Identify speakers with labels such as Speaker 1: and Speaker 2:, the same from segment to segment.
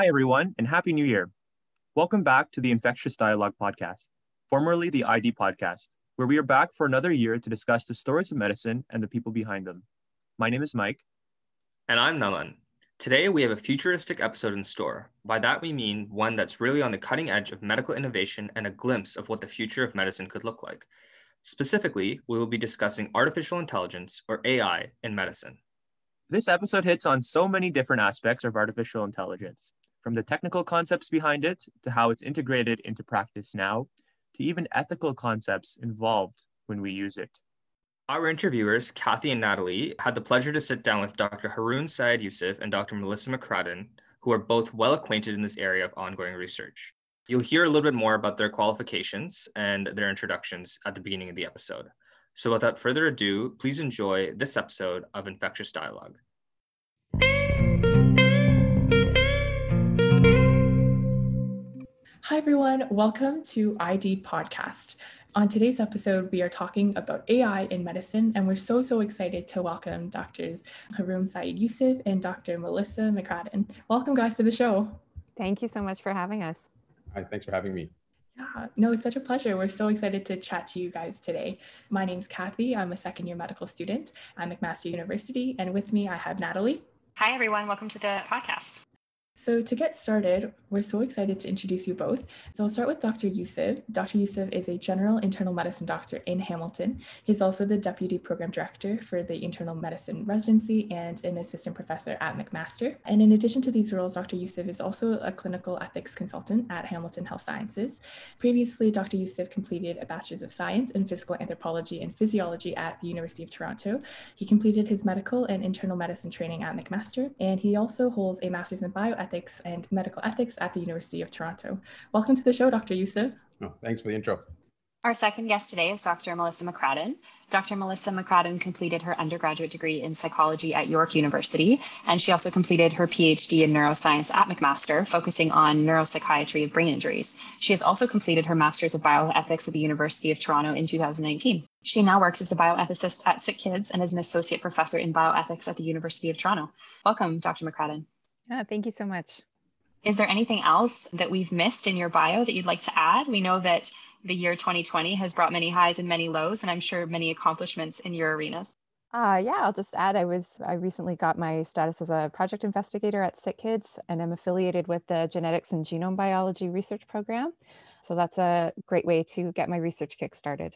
Speaker 1: Hi, everyone, and Happy New Year. Welcome back to the Infectious Dialogue Podcast, formerly the ID Podcast, where we are back for another year to discuss the stories of medicine and the people behind them. My name is Mike.
Speaker 2: And I'm Naman. Today, we have a futuristic episode in store. By that, we mean one that's really on the cutting edge of medical innovation and a glimpse of what the future of medicine could look like. Specifically, we will be discussing artificial intelligence, or AI, in medicine.
Speaker 1: This episode hits on so many different aspects of artificial intelligence, from the technical concepts behind it to how it's integrated into practice now, to even ethical concepts involved when we use it.
Speaker 2: Our interviewers, Kathy and Natalie, had the pleasure to sit down with Dr. Haroon Syed Yousuf and Dr. Melissa McCradden, who are both well acquainted in this area of ongoing research. You'll hear a little bit more about their qualifications and their introductions at the beginning of the episode. So without further ado, please enjoy this episode of Infectious Dialogue.
Speaker 3: Hi, everyone. Welcome to ID Podcast. On today's episode, we are talking about AI in medicine, and we're so, so excited to welcome Doctors Haroon Syed Yousuf and Dr. Melissa McCradden. Welcome, guys, to the show.
Speaker 4: Thank you so much for having us.
Speaker 5: Hi, thanks for having me.
Speaker 3: Yeah, no, it's such a pleasure. We're so excited to chat to you guys today. My name's Kathy. I'm a second year medical student at McMaster University, and with me, I have Natalie.
Speaker 6: Hi, everyone. Welcome to the podcast.
Speaker 3: So, to get started, we're so excited to introduce you both. So, I'll start with Dr. Yousuf. Dr. Yousuf is a general internal medicine doctor in Hamilton. He's also the deputy program director for the internal medicine residency and an assistant professor at McMaster. And in addition to these roles, Dr. Yousuf is also a clinical ethics consultant at Hamilton Health Sciences. Previously, Dr. Yousuf completed a bachelor's of science in physical anthropology and physiology at the University of Toronto. He completed his medical and internal medicine training at McMaster, and he also holds a master's in bioethics Ethics and Medical Ethics at the University of Toronto. Welcome to the show, Dr. Yousuf.
Speaker 5: Oh, thanks for the intro.
Speaker 6: Our second guest today is Dr. Melissa McCradden. Dr. Melissa McCradden completed her undergraduate degree in psychology at York University, and she also completed her PhD in neuroscience at McMaster, focusing on neuropsychiatry of brain injuries. She has also completed her Master's of Bioethics at the University of Toronto in 2019. She now works as a bioethicist at SickKids and is an associate professor in bioethics at the University of Toronto. Welcome, Dr. McCradden.
Speaker 4: Yeah, thank you so much.
Speaker 6: Is there anything else that we've missed in your bio that you'd like to add? We know that the year 2020 has brought many highs and many lows, and I'm sure many accomplishments in your arenas.
Speaker 4: Uh, yeah, I'll just add I was I recently got my status as a project investigator at SickKids, and I'm affiliated with the Genetics and Genome Biology Research Program. So that's a great way to get my research kick started.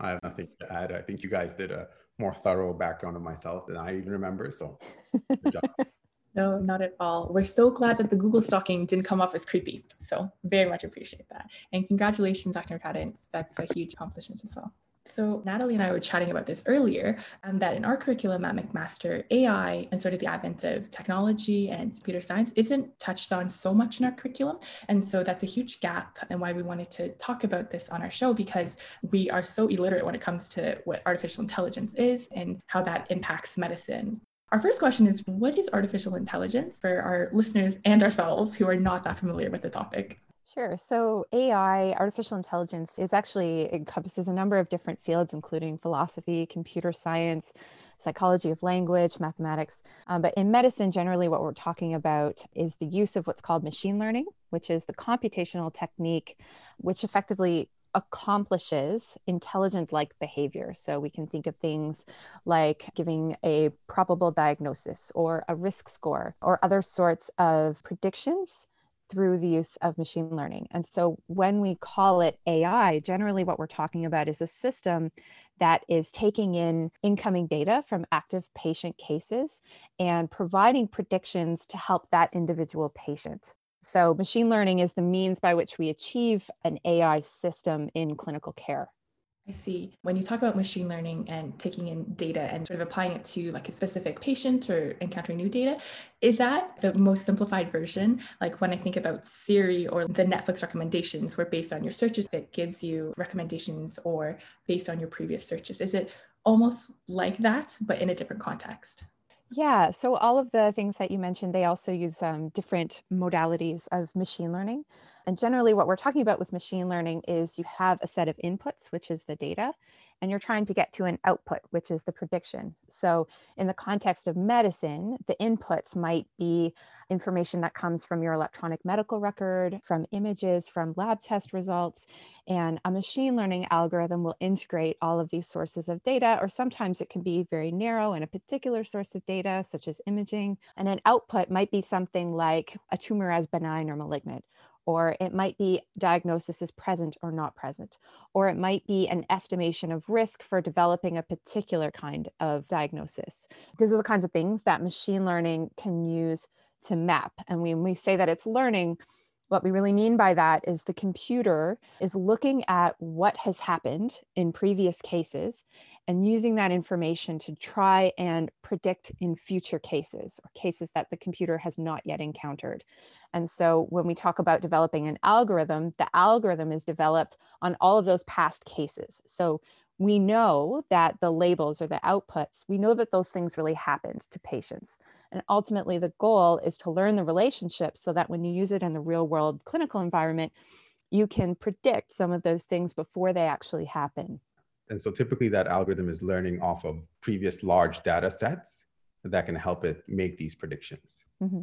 Speaker 5: I have nothing to add. I think you guys did a more thorough background of myself than I even remember. So good job.
Speaker 3: No, not at all. We're so glad that the Google stalking didn't come off as creepy. So very much appreciate that. And congratulations, Dr. McCradden. That's a huge accomplishment as well. So Natalie and I were chatting about this earlier, um, that in our curriculum at McMaster, AI and sort of the advent of technology and computer science isn't touched on so much in our curriculum. And so that's a huge gap and why we wanted to talk about this on our show because we are so illiterate when it comes to what artificial intelligence is and how that impacts medicine. Our first question is What is artificial intelligence for our listeners and ourselves who are not that familiar with the topic?
Speaker 4: Sure. So AI, artificial intelligence, is actually encompasses a number of different fields, including philosophy, computer science, psychology of language, mathematics. Um, but in medicine, generally, what we're talking about is the use of what's called machine learning, which is the computational technique which effectively accomplishes intelligent like behavior. So we can think of things like giving a probable diagnosis or a risk score or other sorts of predictions through the use of machine learning. And so when we call it AI, generally what we're talking about is a system that is taking in incoming data from active patient cases and providing predictions to help that individual patient. So, machine learning is the means by which we achieve an AI system in clinical care.
Speaker 3: I see. When you talk about machine learning and taking in data and sort of applying it to like a specific patient or encountering new data, is that the most simplified version? Like when I think about Siri or the Netflix recommendations, where based on your searches, it gives you recommendations or based on your previous searches. Is it almost like that, but in a different context?
Speaker 4: Yeah, so all of the things that you mentioned, they also use um, different modalities of machine learning. And generally, what we're talking about with machine learning is you have a set of inputs, which is the data, and you're trying to get to an output, which is the prediction. So, in the context of medicine, the inputs might be information that comes from your electronic medical record, from images, from lab test results. And a machine learning algorithm will integrate all of these sources of data, or sometimes it can be very narrow in a particular source of data, such as imaging. And an output might be something like a tumor as benign or malignant or it might be diagnosis is present or not present, or it might be an estimation of risk for developing a particular kind of diagnosis. These are the kinds of things that machine learning can use to map. And when we say that it's learning, what we really mean by that is the computer is looking at what has happened in previous cases and using that information to try and predict in future cases or cases that the computer has not yet encountered. And so when we talk about developing an algorithm, the algorithm is developed on all of those past cases. So we know that the labels or the outputs, we know that those things really happened to patients. And ultimately, the goal is to learn the relationship so that when you use it in the real world clinical environment, you can predict some of those things before they actually happen.
Speaker 5: And so typically, that algorithm is learning off of previous large data sets that can help it make these predictions. Mm-hmm.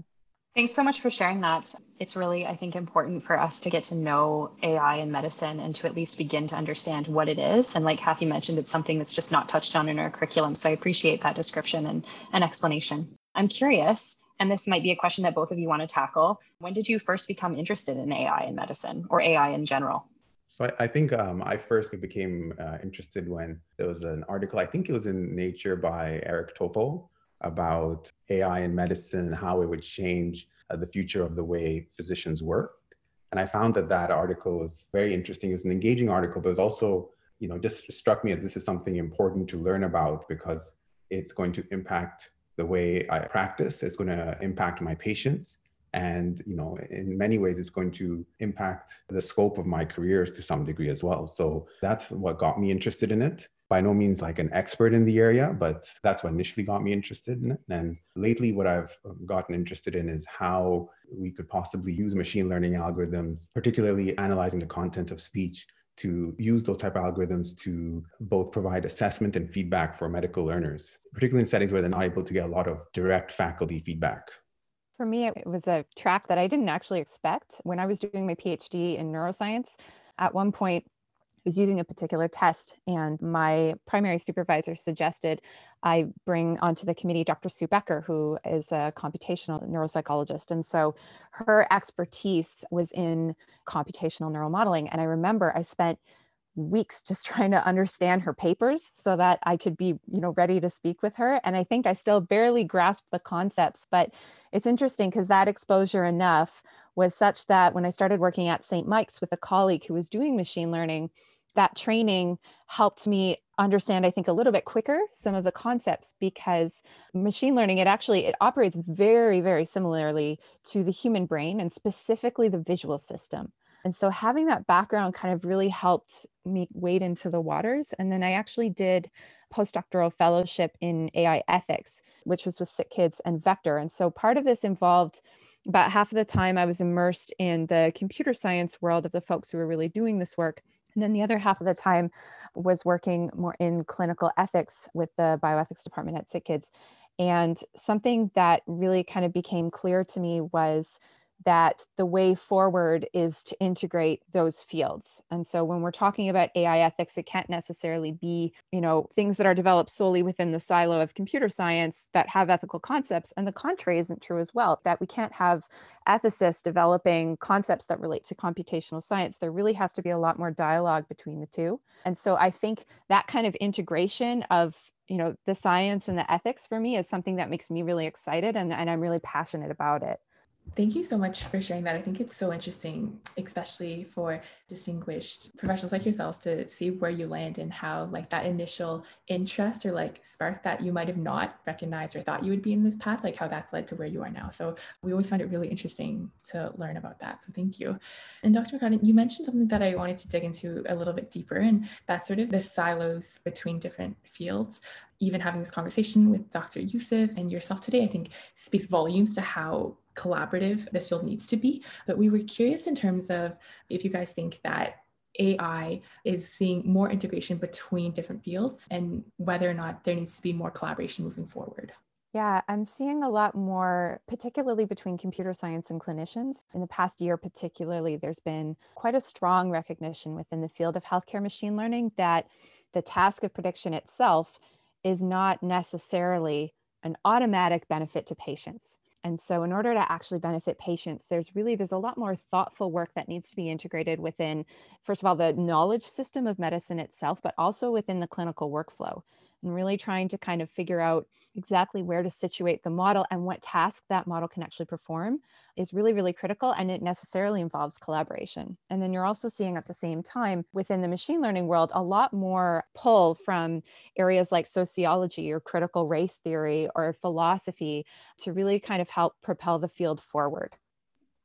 Speaker 6: Thanks so much for sharing that. It's really, I think, important for us to get to know AI in medicine and to at least begin to understand what it is. And like Kathy mentioned, it's something that's just not touched on in our curriculum. So I appreciate that description and, and explanation. I'm curious, and this might be a question that both of you want to tackle. When did you first become interested in AI in medicine or AI in general?
Speaker 5: So I, I think um, I first became uh, interested when there was an article, I think it was in Nature by Eric Topol, about AI in medicine and how it would change uh, the future of the way physicians work. And I found that that article was very interesting. It was an engaging article, but it also, you know, just struck me as this is something important to learn about because it's going to impact the way I practice. It's going to impact my patients. And, you know, in many ways, it's going to impact the scope of my careers to some degree as well. So that's what got me interested in it by no means like an expert in the area, but that's what initially got me interested in it. And lately, what I've gotten interested in is how we could possibly use machine learning algorithms, particularly analyzing the content of speech, to use those type of algorithms to both provide assessment and feedback for medical learners, particularly in settings where they're not able to get a lot of direct faculty feedback.
Speaker 4: For me, it was a track that I didn't actually expect. When I was doing my PhD in neuroscience, at one point, was using a particular test, and my primary supervisor suggested I bring onto the committee Dr. Sue Becker, who is a computational neuropsychologist. And so her expertise was in computational neural modeling. And I remember I spent weeks just trying to understand her papers so that I could be, you know, ready to speak with her. And I think I still barely grasped the concepts, but it's interesting because that exposure enough was such that when I started working at St. Mike's with a colleague who was doing machine learning, that training helped me understand i think a little bit quicker some of the concepts because machine learning it actually it operates very very similarly to the human brain and specifically the visual system. And so having that background kind of really helped me wade into the waters. And then i actually did postdoctoral fellowship in ai ethics which was with SickKids and vector. And so part of this involved about half of the time i was immersed in the computer science world of the folks who were really doing this work and then the other half of the time was working more in clinical ethics with the bioethics department at SickKids. And something that really kind of became clear to me was that the way forward is to integrate those fields. And so when we're talking about AI ethics, it can't necessarily be, you know, things that are developed solely within the silo of computer science that have ethical concepts. And the contrary isn't true as well, that we can't have ethicists developing concepts that relate to computational science. There really has to be a lot more dialogue between the two. And so I think that kind of integration of you know the science and the ethics for me is something that makes me really excited and, and i'm really passionate about it
Speaker 3: Thank you so much for sharing that. I think it's so interesting, especially for distinguished professionals like yourselves to see where you land and how like that initial interest or like spark that you might have not recognized or thought you would be in this path, like how that's led to where you are now. So we always find it really interesting to learn about that. So thank you. And Dr. McCradden, you mentioned something that I wanted to dig into a little bit deeper, and that's sort of the silos between different fields even having this conversation with Dr. Yousuf and yourself today, I think speaks volumes to how collaborative this field needs to be. But we were curious in terms of if you guys think that AI is seeing more integration between different fields and whether or not there needs to be more collaboration moving forward.
Speaker 4: Yeah, I'm seeing a lot more, particularly between computer science and clinicians. In the past year, particularly, there's been quite a strong recognition within the field of healthcare machine learning that the task of prediction itself is not necessarily an automatic benefit to patients. And so in order to actually benefit patients, there's really there's a lot more thoughtful work that needs to be integrated within first of all the knowledge system of medicine itself, but also within the clinical workflow and really trying to kind of figure out exactly where to situate the model and what task that model can actually perform is really, really critical. And it necessarily involves collaboration. And then you're also seeing at the same time within the machine learning world a lot more pull from areas like sociology or critical race theory or philosophy to really kind of help propel the field forward.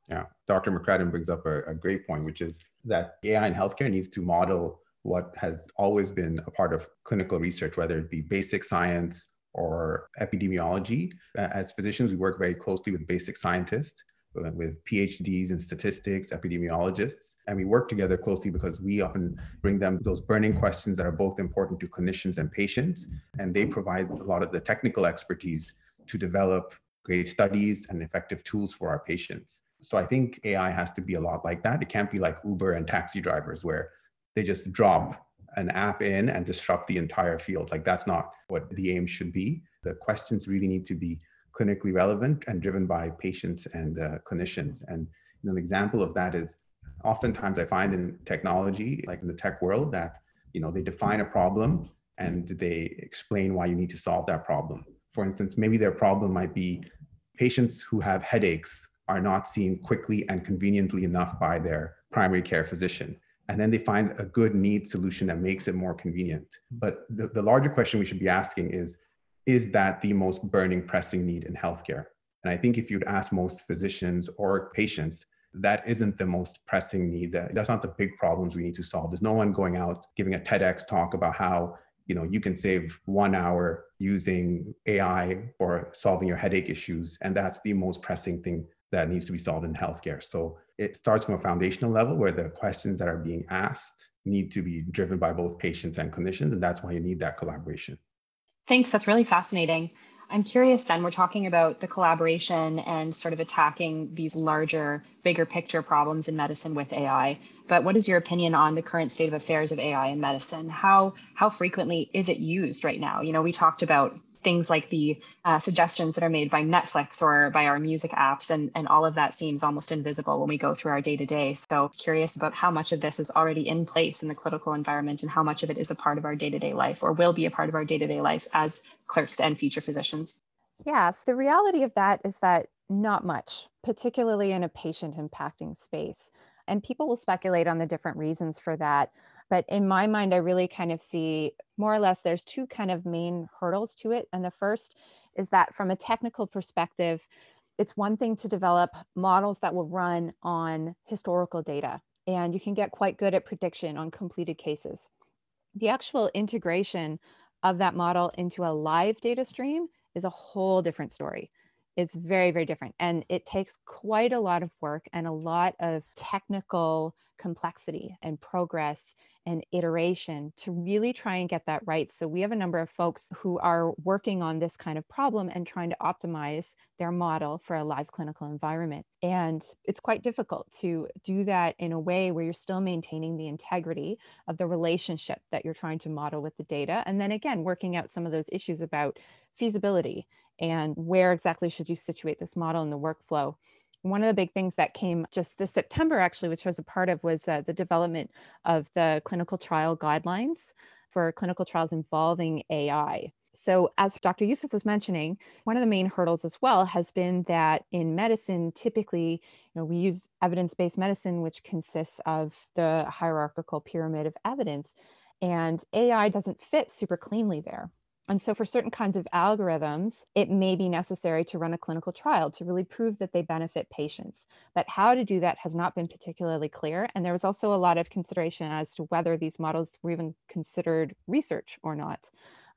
Speaker 5: Yeah, Dr. McCradden brings up a, a great point, which is that AI in healthcare needs to model what has always been a part of clinical research, whether it be basic science or epidemiology. As physicians, we work very closely with basic scientists, uh, with PhDs in statistics, epidemiologists, and we work together closely because we often bring them those burning questions that are both important to clinicians and patients, and they provide a lot of the technical expertise to develop great studies and effective tools for our patients. So I think AI has to be a lot like that. It can't be like Uber and taxi drivers where they just drop an app in and disrupt the entire field. Like that's not what the aim should be. The questions really need to be clinically relevant and driven by patients and uh, clinicians. And you know, an example of that is oftentimes I find in technology, like in the tech world, that you know they define a problem and they explain why you need to solve that problem. For instance, maybe their problem might be patients who have headaches are not seen quickly and conveniently enough by their primary care physician and then they find a good need solution that makes it more convenient. Mm-hmm. But the, the larger question we should be asking is, is that the most burning pressing need in healthcare? And I think if you'd ask most physicians or patients, that isn't the most pressing need. That, That's not the big problems we need to solve. There's no one going out giving a TEDx talk about how you know you can save one hour using AI for solving your headache issues, and that's the most pressing thing that needs to be solved in healthcare. So it starts from a foundational level where the questions that are being asked need to be driven by both patients and clinicians. And that's why you need that collaboration.
Speaker 6: Thanks. That's really fascinating. I'm curious then, we're talking about the collaboration and sort of attacking these larger, bigger picture problems in medicine with AI. But what is your opinion on the current state of affairs of AI in medicine? How, how frequently is it used right now? You know, we talked about things like the uh, suggestions that are made by Netflix or by our music apps, and, and all of that seems almost invisible when we go through our day to day. So, curious about how much of this is already in place in the clinical environment and how much of it is a part of our day to day life or will be a part of our day to day life as clerks and future physicians.
Speaker 4: Yes, the reality of that is that not much, particularly in a patient impacting space. And people will speculate on the different reasons for that. But in my mind, I really kind of see more or less there's two kind of main hurdles to it. And the first is that from a technical perspective, it's one thing to develop models that will run on historical data, and you can get quite good at prediction on completed cases. The actual integration of that model into a live data stream is a whole different story. It's very, very different. And it takes quite a lot of work and a lot of technical complexity and progress and iteration to really try and get that right. So we have a number of folks who are working on this kind of problem and trying to optimize their model for a live clinical environment. And it's quite difficult to do that in a way where you're still maintaining the integrity of the relationship that you're trying to model with the data. And then again, working out some of those issues about feasibility and where exactly should you situate this model in the workflow one of the big things that came just this September, actually, which I was a part of, was uh, the development of the clinical trial guidelines for clinical trials involving AI. So, as Dr. Yousuf was mentioning, one of the main hurdles as well has been that in medicine, typically, you know, we use evidence-based medicine, which consists of the hierarchical pyramid of evidence, and AI doesn't fit super cleanly there. And so, for certain kinds of algorithms, it may be necessary to run a clinical trial to really prove that they benefit patients. But how to do that has not been particularly clear. And there was also a lot of consideration as to whether these models were even considered research or not.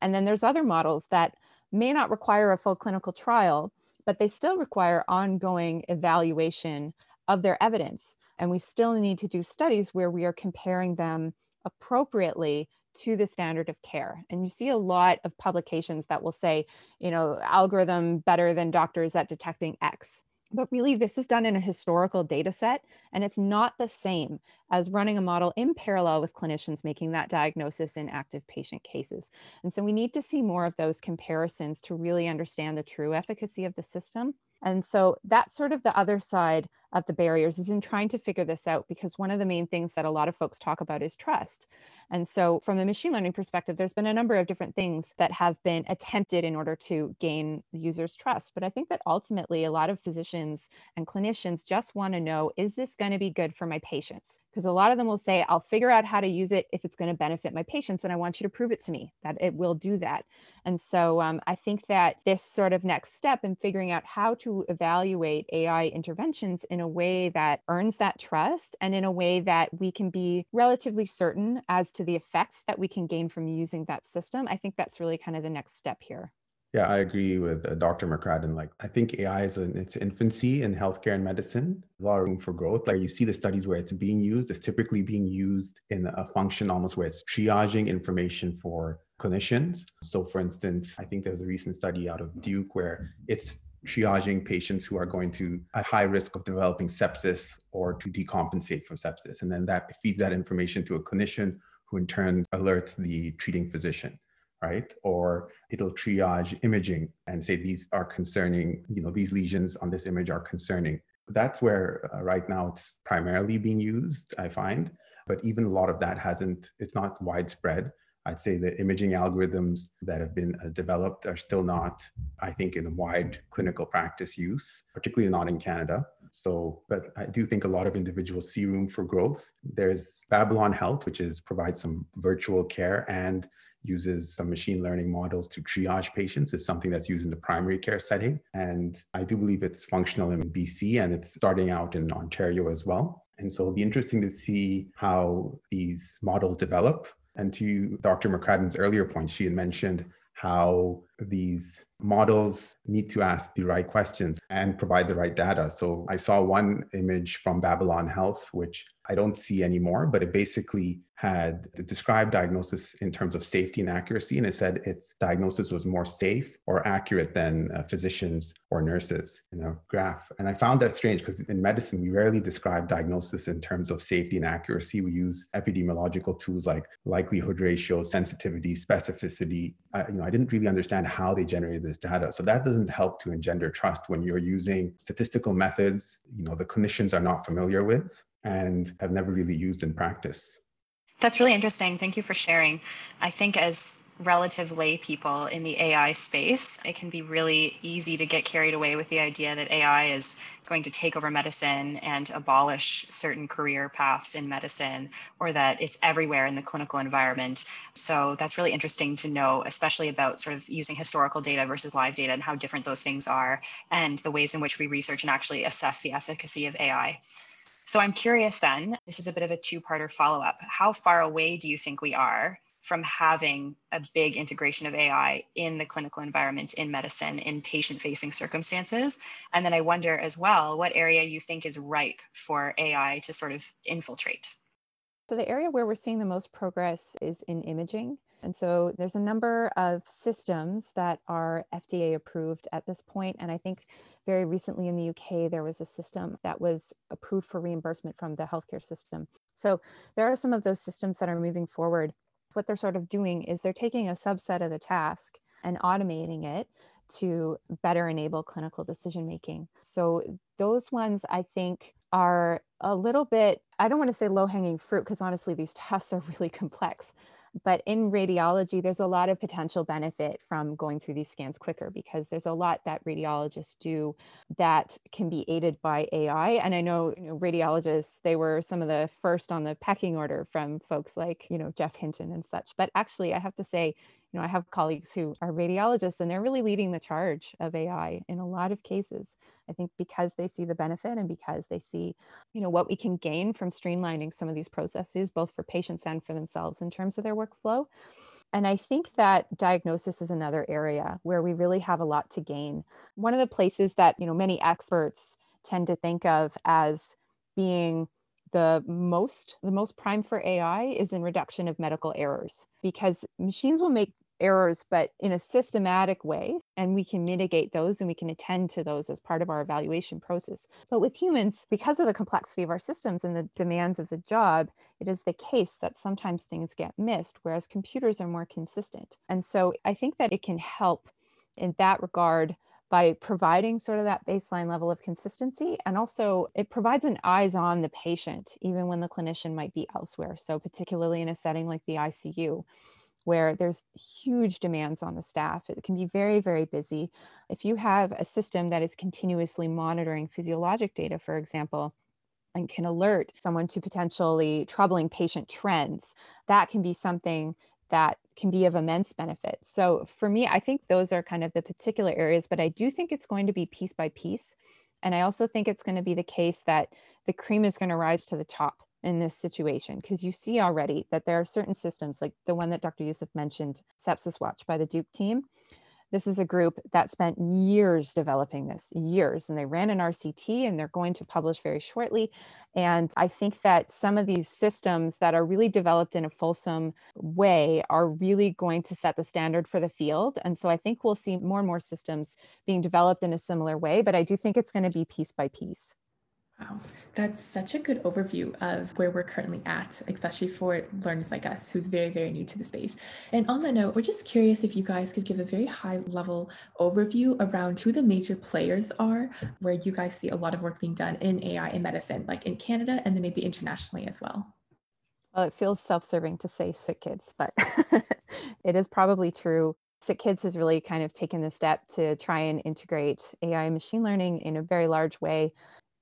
Speaker 4: And then there's other models that may not require a full clinical trial, but they still require ongoing evaluation of their evidence. And we still need to do studies where we are comparing them appropriately to the standard of care. And you see a lot of publications that will say, you know, algorithm better than doctors at detecting X. But really, this is done in a historical data set, and it's not the same as running a model in parallel with clinicians making that diagnosis in active patient cases. And so we need to see more of those comparisons to really understand the true efficacy of the system. And so that's sort of the other side of the barriers is in trying to figure this out because one of the main things that a lot of folks talk about is trust. And so, from a machine learning perspective, there's been a number of different things that have been attempted in order to gain user's trust. But I think that ultimately, a lot of physicians and clinicians just want to know is this going to be good for my patients? Because a lot of them will say, I'll figure out how to use it if it's going to benefit my patients. And I want you to prove it to me that it will do that. And so, um, I think that this sort of next step in figuring out how to evaluate AI interventions in a way that earns that trust and in a way that we can be relatively certain as to the effects that we can gain from using that system, I think that's really kind of the next step here.
Speaker 5: Yeah, I agree with uh, Dr. McCradden. Like, I think AI is in its infancy in healthcare and medicine. A lot of room for growth. Like, you see the studies where it's being used. It's typically being used in a function almost where it's triaging information for clinicians. So, for instance, I think there was a recent study out of Duke where it's triaging patients who are going to a high risk of developing sepsis or to decompensate from sepsis. And then that feeds that information to a clinician who in turn alerts the treating physician right or it'll triage imaging and say these are concerning you know these lesions on this image are concerning that's where uh, right now it's primarily being used i find but even a lot of that hasn't it's not widespread I'd say the imaging algorithms that have been uh, developed are still not, I think, in wide clinical practice use, particularly not in Canada. So, but I do think a lot of individuals see room for growth. There's Babylon Health, which is provides some virtual care and uses some machine learning models to triage patients is something that's used in the primary care setting. And I do believe it's functional in BC and it's starting out in Ontario as well. And so it'll be interesting to see how these models develop. And to Dr. McCradden's earlier point, she had mentioned how these models need to ask the right questions and provide the right data. So I saw one image from Babylon Health, which I don't see anymore, but it basically had described diagnosis in terms of safety and accuracy. And it said its diagnosis was more safe or accurate than uh, physicians or nurses in a graph. And I found that strange because in medicine, we rarely describe diagnosis in terms of safety and accuracy. We use epidemiological tools like likelihood ratio, sensitivity, specificity. I, you know, I didn't really understand how they generated this data. So that doesn't help to engender trust when you're using statistical methods, you know, the clinicians are not familiar with and have never really used in practice.
Speaker 6: That's really interesting. Thank you for sharing. I think as relative lay people in the AI space, it can be really easy to get carried away with the idea that AI is going to take over medicine and abolish certain career paths in medicine, or that it's everywhere in the clinical environment. So that's really interesting to know, especially about sort of using historical data versus live data and how different those things are, and the ways in which we research and actually assess the efficacy of AI. So I'm curious then, this is a bit of a two parter follow up. How far away do you think we are from having a big integration of AI in the clinical environment, in medicine, in patient facing circumstances? And then I wonder as well what area you think is ripe for AI to sort of infiltrate.
Speaker 4: So, the area where we're seeing the most progress is in imaging. And so there's a number of systems that are FDA approved at this point. And I think very recently in the UK, there was a system that was approved for reimbursement from the healthcare system. So there are some of those systems that are moving forward. What they're sort of doing is they're taking a subset of the task and automating it to better enable clinical decision making. So those ones I think are a little bit, I don't want to say low hanging fruit because honestly, these tests are really complex. But in radiology, there's a lot of potential benefit from going through these scans quicker because there's a lot that radiologists do that can be aided by AI. And I know, you know radiologists, they were some of the first on the pecking order from folks like, you know, Geoff Hinton and such. But actually, I have to say, you know, I have colleagues who are radiologists and they're really leading the charge of AI in a lot of cases. I think because they see the benefit and because they see, you know, what we can gain from streamlining some of these processes, both for patients and for themselves in terms of their workflow. And I think that diagnosis is another area where we really have a lot to gain. One of the places that, you know, many experts tend to think of as being the most the most prime for AI is in reduction of medical errors because machines will make errors but in a systematic way and we can mitigate those and we can attend to those as part of our evaluation process but with humans because of the complexity of our systems and the demands of the job it is the case that sometimes things get missed whereas computers are more consistent and so i think that it can help in that regard by providing sort of that baseline level of consistency. And also, it provides an eyes on the patient, even when the clinician might be elsewhere. So, particularly in a setting like the ICU, where there's huge demands on the staff, it can be very, very busy. If you have a system that is continuously monitoring physiologic data, for example, and can alert someone to potentially troubling patient trends, that can be something that can be of immense benefit. So for me, I think those are kind of the particular areas, but I do think it's going to be piece by piece. And I also think it's going to be the case that the cream is going to rise to the top in this situation because you see already that there are certain systems like the one that Dr. Yousuf mentioned, Sepsis Watch by the Duke team, this is a group that spent years developing this, years, and they ran an RCT and they're going to publish very shortly. And I think that some of these systems that are really developed in a fulsome way are really going to set the standard for the field. And so I think we'll see more and more systems being developed in a similar way, but I do think it's going to be piece by piece.
Speaker 3: Wow, that's such a good overview of where we're currently at, especially for learners like us who's very, very new to the space. And on that note, we're just curious if you guys could give a very high level overview around who the major players are, where you guys see a lot of work being done in AI in medicine, like in Canada and then maybe internationally as well.
Speaker 4: Well, it feels self serving to say SickKids, but it is probably true. SickKids has really kind of taken the step to try and integrate AI and machine learning in a very large way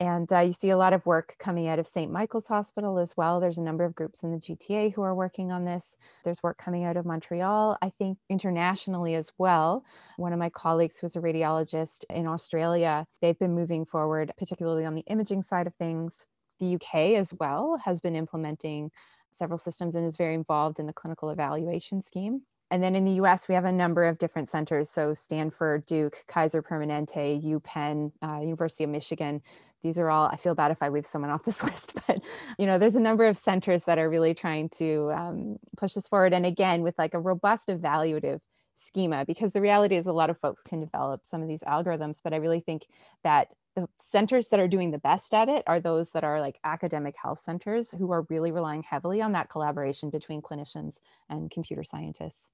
Speaker 4: and uh, you see a lot of work coming out of St. Michael's Hospital as well. There's a number of groups in the GTA who are working on this. There's work coming out of Montreal, I think internationally as well. One of my colleagues who's a radiologist in Australia, they've been moving forward, particularly on the imaging side of things. The UK as well has been implementing several systems and is very involved in the clinical evaluation scheme. And then in the US, we have a number of different centers. So Stanford, Duke, Kaiser Permanente, UPenn, uh, University of Michigan these are all i feel bad if i leave someone off this list but you know there's a number of centers that are really trying to um, push this forward. And again with like a robust evaluative schema because the reality is a lot of folks can develop some of these algorithms but i really think that the centers that are doing the best at it are those that are like academic health centers who are really relying heavily on that collaboration between clinicians and computer scientists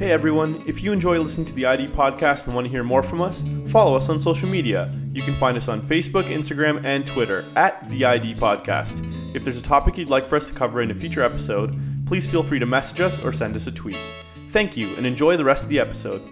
Speaker 7: Hey everyone, if you enjoy listening to the ID podcast and want to hear more from us, follow us on social media. You can find us on Facebook, Instagram, and Twitter at the ID podcast. If there's a topic you'd like for us to cover in a future episode, please feel free to message us or send us a tweet. Thank you and enjoy the rest of the episode.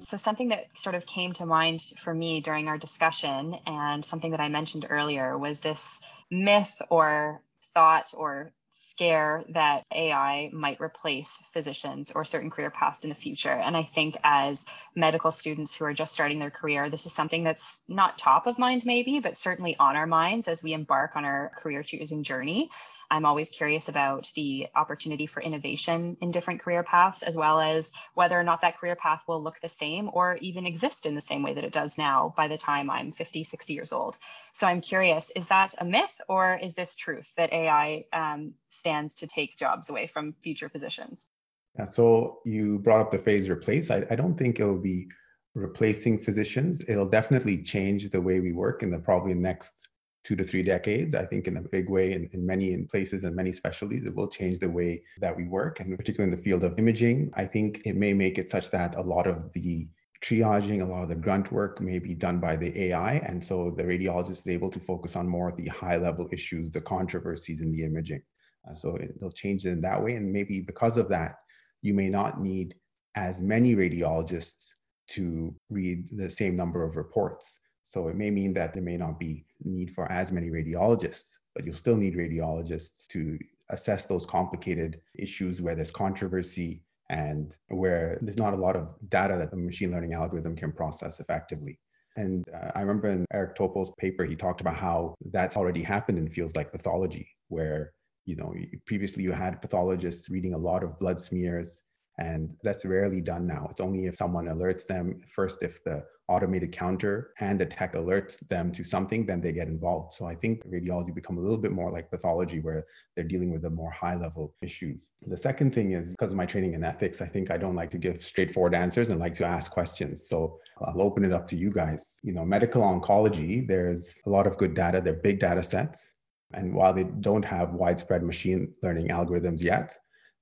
Speaker 6: So, something that sort of came to mind for me during our discussion, and something that I mentioned earlier, was this myth or thought or scare that AI might replace physicians or certain career paths in the future. And I think as medical students who are just starting their career, this is something that's not top of mind, maybe, but certainly on our minds as we embark on our career choosing journey. I'm always curious about the opportunity for innovation in different career paths, as well as whether or not that career path will look the same or even exist in the same way that it does now by the time I'm 50, 60 years old. So I'm curious, is that a myth or is this truth that AI um, stands to take jobs away from future physicians?
Speaker 5: Yeah, so you brought up the phrase replace. I, I don't think it'll be replacing physicians. It'll definitely change the way we work in the probably next two to three decades. I think in a big way in, in many in places and many specialties, it will change the way that we work. And particularly in the field of imaging, I think it may make it such that a lot of the triaging, a lot of the grunt work may be done by the AI. And so the radiologist is able to focus on more of the high level issues, the controversies in the imaging. Uh, so it, will change it in that way. And maybe because of that, you may not need as many radiologists to read the same number of reports. So it may mean that there may not be need for as many radiologists, but you'll still need radiologists to assess those complicated issues where there's controversy and where there's not a lot of data that the machine learning algorithm can process effectively. And uh, I remember in Eric Topol's paper, he talked about how that's already happened in fields like pathology, where you know previously you had pathologists reading a lot of blood smears and that's rarely done now. It's only if someone alerts them first, if the automated counter and the tech alerts them to something, then they get involved. So I think radiology become a little bit more like pathology where they're dealing with the more high level issues. The second thing is because of my training in ethics, I think I don't like to give straightforward answers and like to ask questions. So I'll open it up to you guys. You know, medical oncology, there's a lot of good data. They're big data sets. And while they don't have widespread machine learning algorithms yet,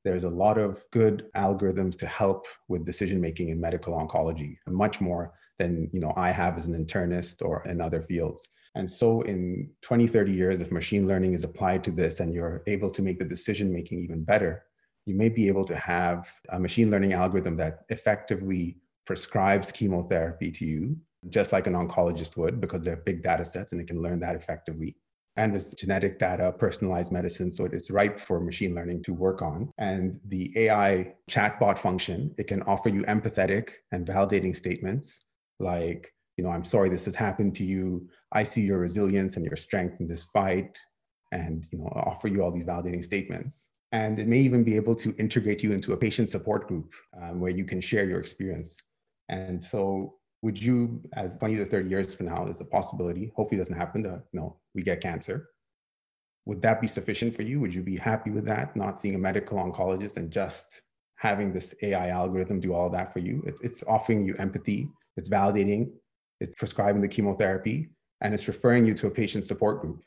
Speaker 5: there's a lot of good algorithms to help with decision making in medical oncology, much more than you know I have as an internist or in other fields. And so in 20, 30 years, if machine learning is applied to this and you're able to make the decision making even better, you may be able to have a machine learning algorithm that effectively prescribes chemotherapy to you, just like an oncologist would, because they're big data sets and it can learn that effectively and this genetic data, personalized medicine. So it's ripe for machine learning to work on. And the AI chatbot function, it can offer you empathetic and validating statements like, you know, I'm sorry this has happened to you. I see your resilience and your strength in this fight, and you know, offer you all these validating statements. And it may even be able to integrate you into a patient support group um, where you can share your experience. And so would you, as 20 to 30 years from now, is a possibility, hopefully doesn't happen, to, you know, we get cancer. Would that be sufficient for you? Would you be happy with that, not seeing a medical oncologist and just having this AI algorithm do all that for you? It's, it's offering you empathy, it's validating, it's prescribing the chemotherapy, and it's referring you to a patient support group.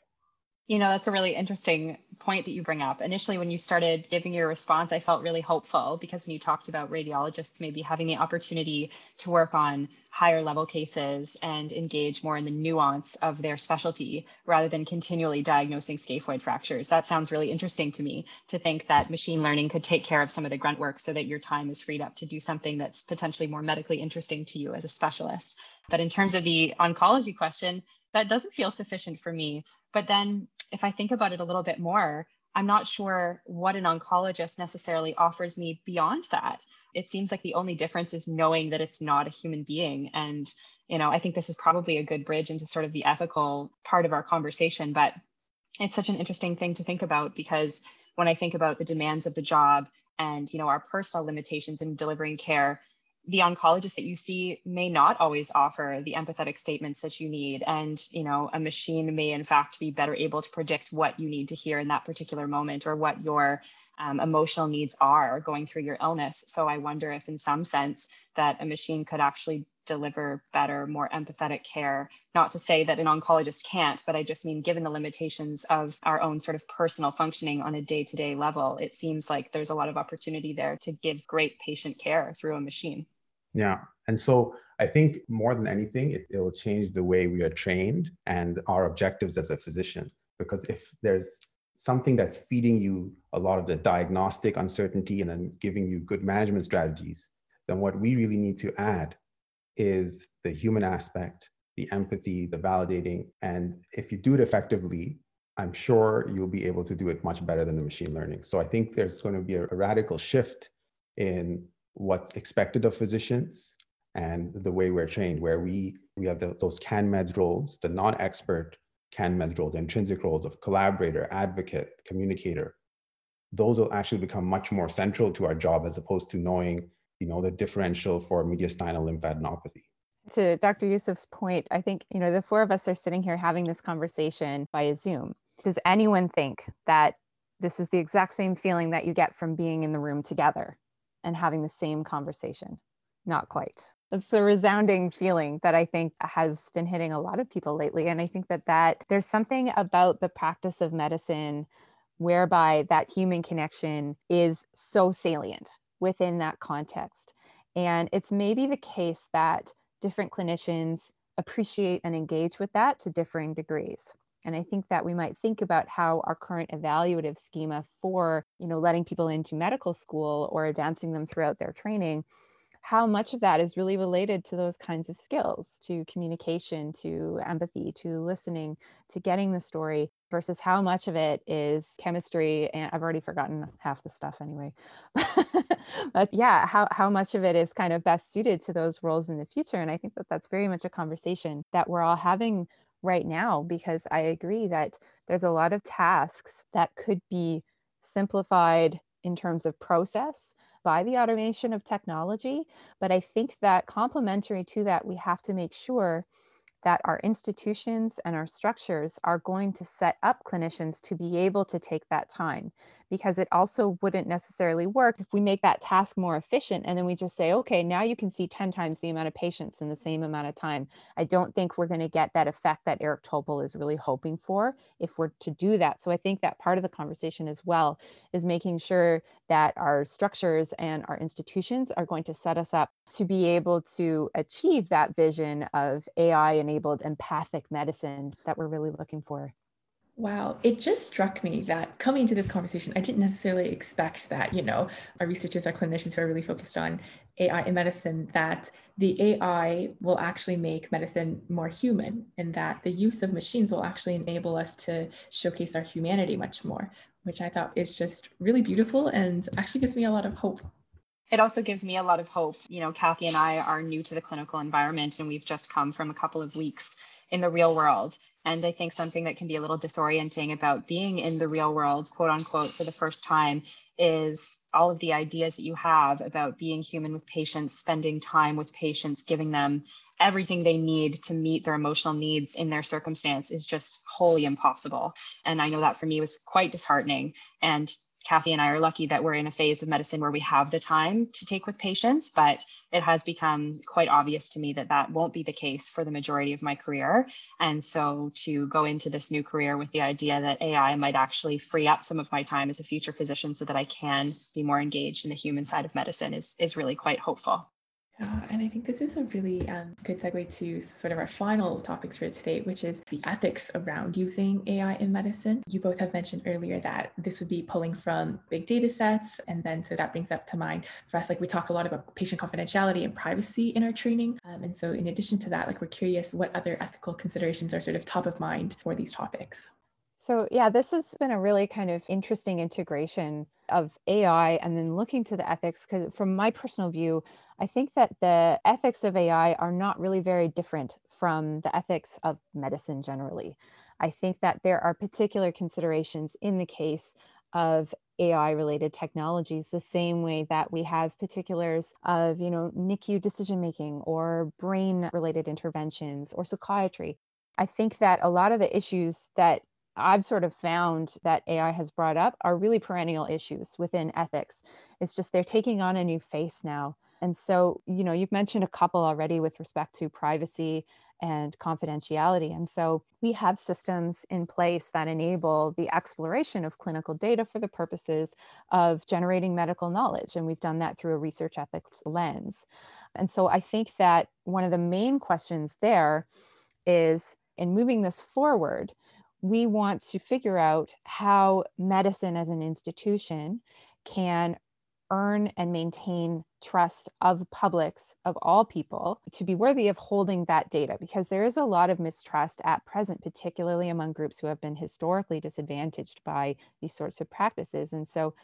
Speaker 6: You know, that's a really interesting point that you bring up. Initially, when you started giving your response, I felt really hopeful because when you talked about radiologists maybe having the opportunity to work on higher level cases and engage more in the nuance of their specialty rather than continually diagnosing scaphoid fractures, that sounds really interesting to me to think that machine learning could take care of some of the grunt work so that your time is freed up to do something that's potentially more medically interesting to you as a specialist. But in terms of the oncology question, that doesn't feel sufficient for me. But then if I think about it a little bit more, I'm not sure what an oncologist necessarily offers me beyond that. It seems like the only difference is knowing that it's not a human being. And, you know, I think this is probably a good bridge into sort of the ethical part of our conversation. But it's such an interesting thing to think about because when I think about the demands of the job and, you know, our personal limitations in delivering care, the oncologist that you see may not always offer the empathetic statements that you need. And you know a machine may in fact be better able to predict what you need to hear in that particular moment or what your um, emotional needs are going through your illness. So i wonder if in some sense that a machine could actually deliver better more empathetic care. Not to say that an oncologist can't but i just mean given the limitations of our own sort of personal functioning on a day-to-day level it seems like there's a lot of opportunity there to give great patient care through a machine
Speaker 5: yeah. And so I think more than anything, it, will change the way we are trained and our objectives as a physician. Because if there's something that's feeding you a lot of the diagnostic uncertainty and then giving you good management strategies, then what we really need to add is the human aspect, the empathy, the validating. And if you do it effectively, I'm sure you'll be able to do it much better than the machine learning. So I think there's going to be a, a radical shift in what's expected of physicians and the way we're trained, where we, we have the, those CanMEDS roles, the non-expert CanMEDS role, the intrinsic roles of collaborator, advocate, communicator. Those will actually become much more central to our job as opposed to knowing, you know, the differential for mediastinal lymphadenopathy.
Speaker 4: To Dr. Yousuf's point, I think, you know, the four of us are sitting here having this conversation via Zoom. Does anyone think that this is the exact same feeling that you get from being in the room together? And having the same conversation. Not quite. It's a resounding feeling that I think has been hitting a lot of people lately. And I think that, that there's something about the practice of medicine whereby that human connection is so salient within that context. And it's maybe the case that different clinicians appreciate and engage with that to differing degrees. And I think that we might think about how our current evaluative schema for, you know, letting people into medical school or advancing them throughout their training, how much of that is really related to those kinds of skills, to communication, to empathy, to listening, to getting the story, versus how much of it is chemistry. And I've already forgotten half the stuff anyway. but yeah, how, how much of it is kind of best suited to those roles in the future. And I think that that's very much a conversation that we're all having right now, because I agree that there's a lot of tasks that could be simplified in terms of process by the automation of technology. But I think that complementary to that, we have to make sure that our institutions and our structures are going to set up clinicians to be able to take that time because it also wouldn't necessarily work if we make that task more efficient and then we just say okay now you can see 10 times the amount of patients in the same amount of time. I don't think we're going to get that effect that eric topol is really hoping for if we're to do that. So i think that part of the conversation as well is making sure that our structures and our institutions are going to set us up to be able to achieve that vision of ai enabled empathic medicine that we're really looking for
Speaker 3: Wow, it just struck me that coming into this conversation, I didn't necessarily expect that, you know, our researchers, our clinicians who are really focused on AI in medicine, that the AI will actually make medicine more human and that the use of machines will actually enable us to showcase our humanity much more, which I thought is just really beautiful and actually gives me a lot of hope.
Speaker 6: It also gives me a lot of hope. You know, Kathy and I are new to the clinical environment and we've just come from a couple of weeks in the real world. And I think something that can be a little disorienting about being in the real world, quote unquote, for the first time is all of the ideas that you have about being human with patients, spending time with patients, giving them everything they need to meet their emotional needs in their circumstance is just wholly impossible. And I know that for me was quite disheartening. And Kathy and I are lucky that we're in a phase of medicine where we have the time to take with patients, but it has become quite obvious to me that that won't be the case for the majority of my career. And so to go into this new career with the idea that AI might actually free up some of my time as a future physician so that I can be more engaged in the human side of medicine is, is really quite hopeful.
Speaker 3: Uh, and I think this is a really um, good segue to sort of our final topics for today, which is the ethics around using AI in medicine. You both have mentioned earlier that this would be pulling from big data sets. And then so that brings up to mind for us, like we talk a lot about patient confidentiality and privacy in our training. Um, and so in addition to that, like we're curious what other ethical considerations are sort of top of mind for these topics.
Speaker 4: So, yeah, this has been a really kind of interesting integration of AI and then looking to the ethics. Because, from my personal view, I think that the ethics of AI are not really very different from the ethics of medicine generally. I think that there are particular considerations in the case of AI related technologies, the same way that we have particulars of, you know, NICU decision making or brain related interventions or psychiatry. I think that a lot of the issues that I've sort of found that AI has brought up are really perennial issues within ethics. It's just they're taking on a new face now. And so, you know, you've mentioned a couple already with respect to privacy and confidentiality. And so we have systems in place that enable the exploration of clinical data for the purposes of generating medical knowledge. And we've done that through a research ethics lens. And so I think that one of the main questions there is in moving this forward, we want to figure out how medicine as an institution can earn and maintain trust of publics of all people to be worthy of holding that data because there is a lot of mistrust at present particularly among groups who have been historically disadvantaged by these sorts of practices. And so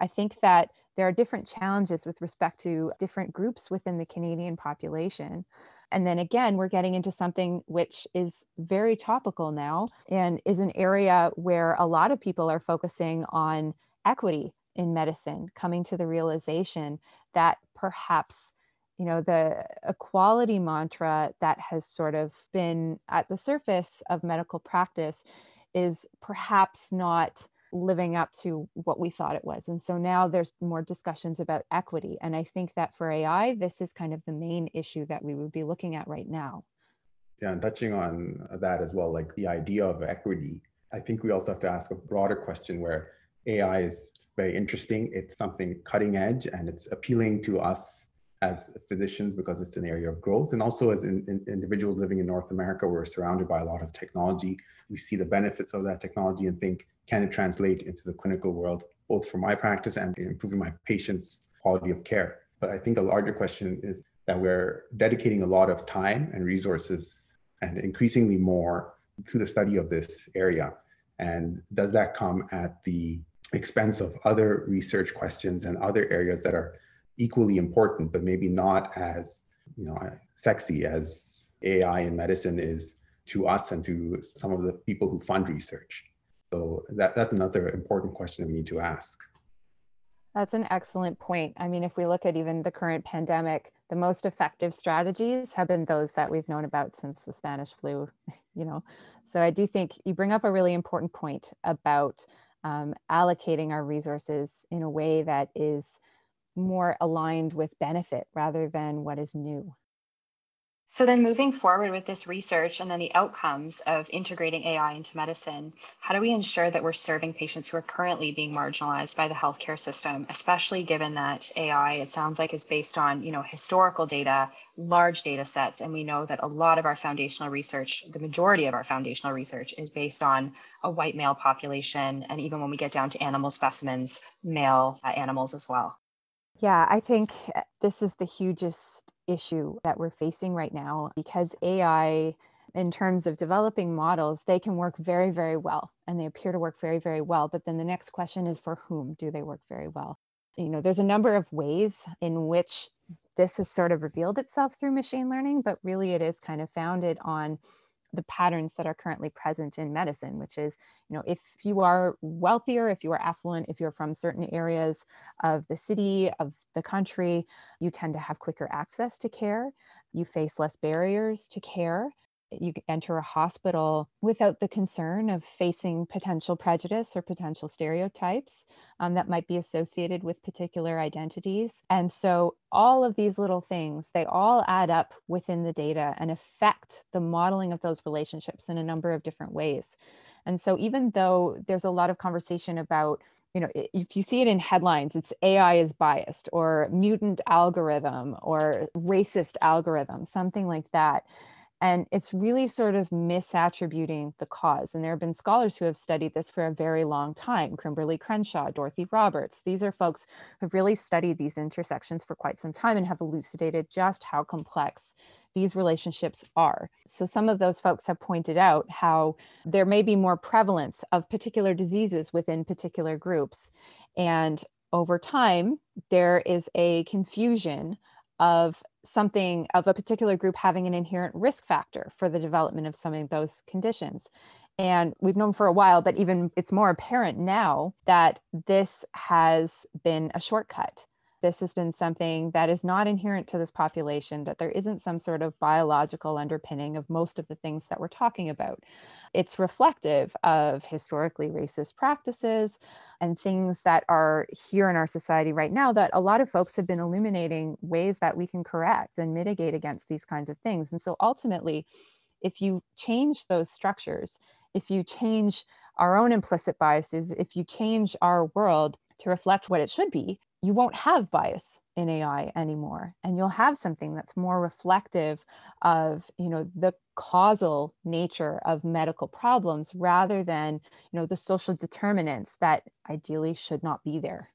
Speaker 4: i think that there are different challenges with respect to different groups within the canadian population and then again, we're getting into something which is very topical now and is an area where a lot of people are focusing on equity in medicine, coming to the realization that perhaps you know the equality mantra that has sort of been at the surface of medical practice is perhaps not living up to what we thought it was. And so now there's more discussions about equity. And I think that for AI, this is kind of the main issue that we would be looking at right now.
Speaker 5: Yeah, and touching on that as well, like the idea of equity, I think we also have to ask a broader question where AI is very interesting. It's something cutting edge and it's appealing to us as physicians because it's an area of growth. And also as in, in individuals living in North America, we're surrounded by a lot of technology. We see the benefits of that technology and think, can it translate into the clinical world, both for my practice and improving my patients' quality of care? But I think a larger question is that we're dedicating a lot of time and resources and increasingly more to the study of this area. And does that come at the expense of other research questions and other areas that are equally important, but maybe not as you know sexy as AI in medicine is to us and to some of the people who fund research. So that, that's another important question we need to ask.
Speaker 4: That's an excellent point. I mean, if we look at even the current pandemic, the most effective strategies have been those that we've known about since the Spanish flu, you know. So I do think you bring up a really important point about um, allocating our resources in a way that is more aligned with benefit rather than what is new.
Speaker 6: So then moving forward with this research and then the outcomes of integrating AI into medicine, how do we ensure that we're serving patients who are currently being marginalized by the healthcare system, especially given that AI, it sounds like is based on, you know, historical data, large data sets, and we know that a lot of our foundational research, the majority of our foundational research is based on a white male population, and even when we get down to animal specimens, male uh, animals as well.
Speaker 4: Yeah, I think uh, this is the hugest issue that we're facing right now because AI, in terms of developing models, they can work very, very well and they appear to work very, very well. But then the next question is for whom do they work very well? You know, there's a number of ways in which this has sort of revealed itself through machine learning, but really it is kind of founded on the patterns that are currently present in medicine, which is, you know, if you are wealthier, if you are affluent, if you're from certain areas of the city, of the country, you tend to have quicker access to care. You face less barriers to care you enter a hospital without the concern of facing potential prejudice or potential stereotypes um, that might be associated with particular identities. And so, all of these little things, they all add up within the data and affect the modeling of those relationships in a number of different ways. And so, even though there's a lot of conversation about you know, if you see it in headlines, it's AI is biased or mutant algorithm or racist algorithm, something like that and it's really sort of misattributing the cause. And there have been scholars who have studied this for a very long time Kimberlé Crenshaw, Dorothy Roberts. These are folks who've really studied these intersections for quite some time and have elucidated just how complex these relationships are. So, some of those folks have pointed out how there may be more prevalence of particular diseases within particular groups. And over time, there is a confusion of something of a particular group having an inherent risk factor for the development of some of those conditions. And we've known for a while, but even it's more apparent now that this has been a shortcut this has been something that is not inherent to this population, that there isn't some sort of biological underpinning of most of the things that we're talking about. It's reflective of historically racist practices and things that are here in our society right now that a lot of folks have been illuminating ways that we can correct and mitigate against these kinds of things. And so ultimately, if you change those structures, if you change our own implicit biases, if you change our world to reflect what it should be, you won't have bias in AI anymore and you'll have something that's more reflective of you know the causal nature of medical problems rather than you know the social determinants that ideally should not be there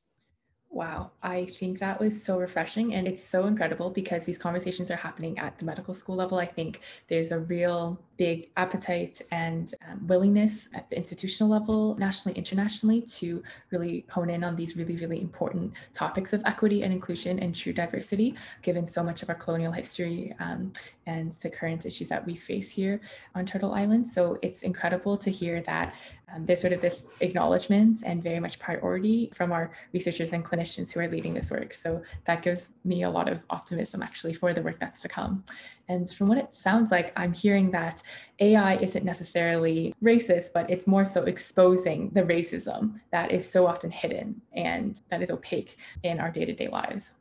Speaker 3: Wow, I think that was so refreshing and it's so incredible because these conversations are happening at the medical school level. I think there's a real big appetite and um, willingness at the institutional level, nationally, internationally, to really hone in on these really, really important topics of equity and inclusion and true diversity, given so much of our colonial history um, and the current issues that we face here on Turtle Island. So it's incredible to hear that um, there's sort of this acknowledgement and very much priority from our researchers and clinicians who are leading this work. So that gives me a lot of optimism actually for the work that's to come. And from what it sounds like, I'm hearing that AI isn't necessarily racist, but it's more so exposing the racism that is so often hidden and that is opaque in our day to day lives.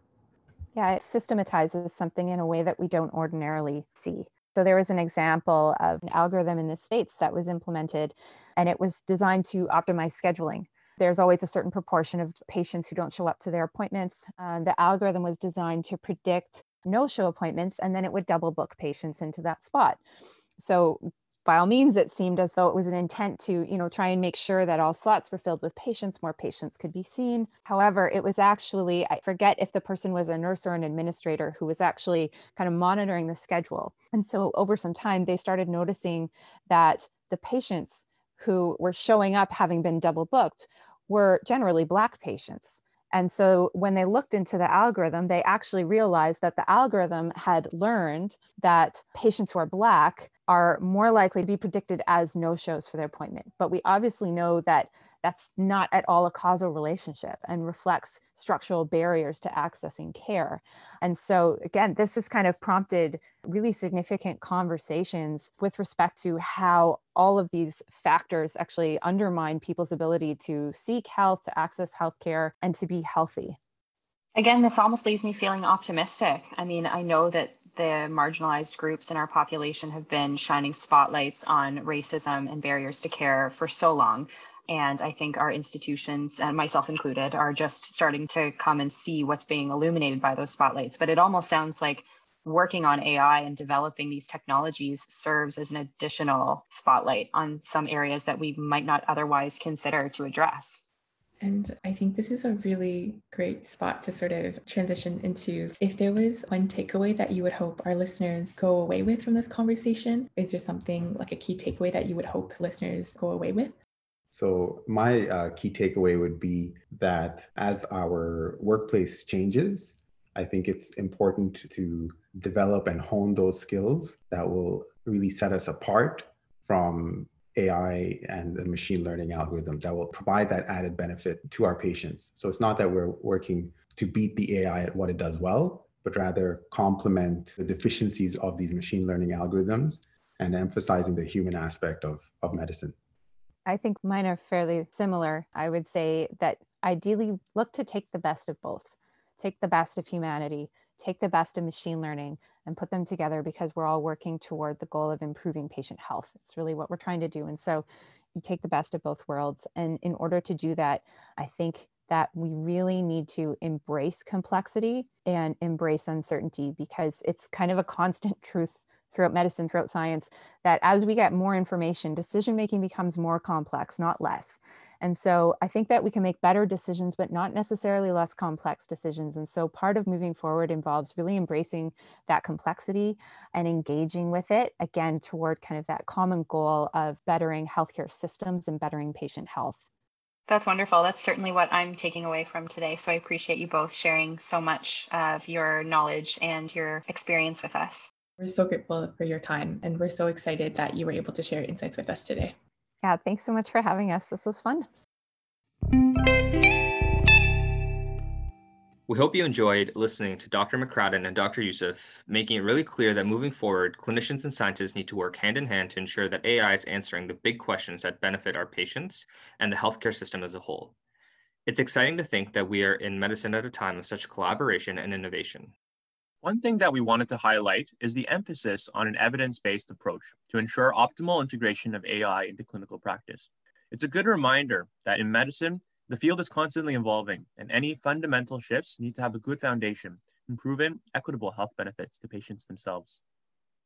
Speaker 4: Yeah, it systematizes something in a way that we don't ordinarily see. So there was an example of an algorithm in the States that was implemented, and it was designed to optimize scheduling. There's always a certain proportion of patients who don't show up to their appointments. Uh, the algorithm was designed to predict no show appointments, and then it would double book patients into that spot. So by all means, it seemed as though it was an intent to, you know, try and make sure that all slots were filled with patients, more patients could be seen. However, it was actually, I forget if the person was a nurse or an administrator who was actually kind of monitoring the schedule. And so over some time, they started noticing that the patients who were showing up having been double booked were generally Black patients. And so when they looked into the algorithm, they actually realized that the algorithm had learned that patients who are Black are more likely to be predicted as no shows for their appointment. But we obviously know that that's not at all a causal relationship and reflects structural barriers to accessing care. And so, again, this has kind of prompted really significant conversations with respect to how all of these factors actually undermine people's ability to seek health, to access healthcare, and to be healthy.
Speaker 6: Again, this almost leaves me feeling optimistic. I mean, I know that the marginalized groups in our population have been shining spotlights on racism and barriers to care for so long. And I think our institutions, and myself included, are just starting to come and see what's being illuminated by those spotlights. But it almost sounds like working on AI and developing these technologies serves as an additional spotlight on some areas that we might not otherwise consider to address.
Speaker 3: And I think this is a really great spot to sort of transition into. If there was one takeaway that you would hope our listeners go away with from this conversation, is there something like a key takeaway that you would hope listeners go away with?
Speaker 5: So, my uh, key takeaway would be that as our workplace changes, I think it's important to develop and hone those skills that will really set us apart from AI and the machine learning algorithm that will provide that added benefit to our patients. So, it's not that we're working to beat the AI at what it does well, but rather complement the deficiencies of these machine learning algorithms and emphasizing the human aspect of, of medicine.
Speaker 4: I think mine are fairly similar. I would say that ideally look to take the best of both. Take the best of humanity, take the best of machine learning, and put them together because we're all working toward the goal of improving patient health. It's really what we're trying to do. And so you take the best of both worlds. And in order to do that, I think that we really need to embrace complexity and embrace uncertainty because it's kind of a constant truth throughout medicine, throughout science, that as we get more information, decision making becomes more complex, not less. And so I think that we can make better decisions, but not necessarily less complex decisions. And so part of moving forward involves really embracing that complexity and engaging with it, again, toward kind of that common goal of bettering healthcare systems and bettering patient health.
Speaker 6: That's wonderful. That's certainly what I'm taking away from today. So I appreciate you both sharing so much of your knowledge and your experience with us.
Speaker 3: We're so grateful for your time and we're so excited that you were able to share insights with us today.
Speaker 4: Yeah, thanks so much for having us. This was fun.
Speaker 2: We hope you enjoyed listening to Dr. McCradden and Dr. Yousuf, making it really clear that moving forward, clinicians and scientists need to work hand in hand to ensure that AI is answering the big questions that benefit our patients and the healthcare system as a whole. It's exciting to think that we are in medicine at a time of such collaboration and innovation.
Speaker 1: One thing that we wanted to highlight is the emphasis on an evidence-based approach to ensure optimal integration of AI into clinical practice. It's a good reminder that in medicine, the field is constantly evolving and any fundamental shifts need to have a good foundation in proven equitable health benefits to patients themselves.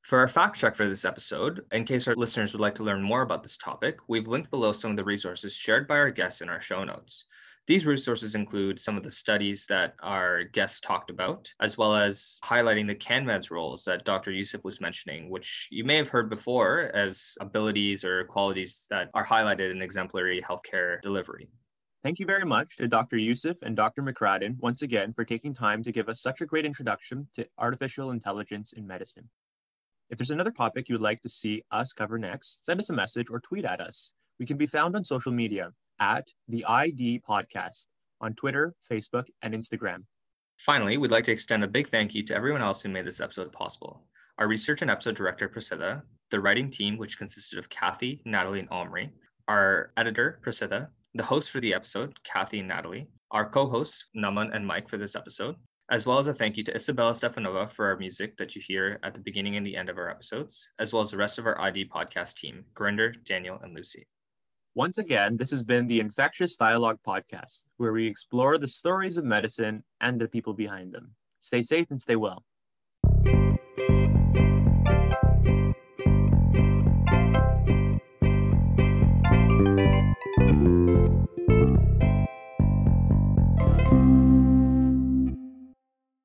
Speaker 2: For our fact check for this episode, in case our listeners would like to learn more about this topic, we've linked below some of the resources shared by our guests in our show notes. These resources include some of the studies that our guests talked about, as well as highlighting the CanMEDS roles that Dr. Yousuf was mentioning, which you may have heard before as abilities or qualities that are highlighted in exemplary healthcare delivery.
Speaker 1: Thank you very much to Dr. Yousuf and Dr. McCradden once again for taking time to give us such a great introduction to artificial intelligence in medicine. If there's another topic you would like to see us cover next, send us a message or tweet at us. We can be found on social media at the ID Podcast on Twitter, Facebook, and Instagram.
Speaker 2: Finally, we'd like to extend a big thank you to everyone else who made this episode possible. Our research and episode director, Priscilla, the writing team, which consisted of Kathy, Natalie, and Omri, our editor, Priscilla, the host for the episode, Kathy and Natalie, our co hosts, Naman and Mike, for this episode, as well as a thank you to Isabella Stefanova for our music that you hear at the beginning and the end of our episodes, as well as the rest of our ID podcast team, Grinder, Daniel, and Lucy.
Speaker 1: Once again, this has been the Infectious Dialogue Podcast, where we explore the stories of medicine and the people behind them. Stay safe and stay well.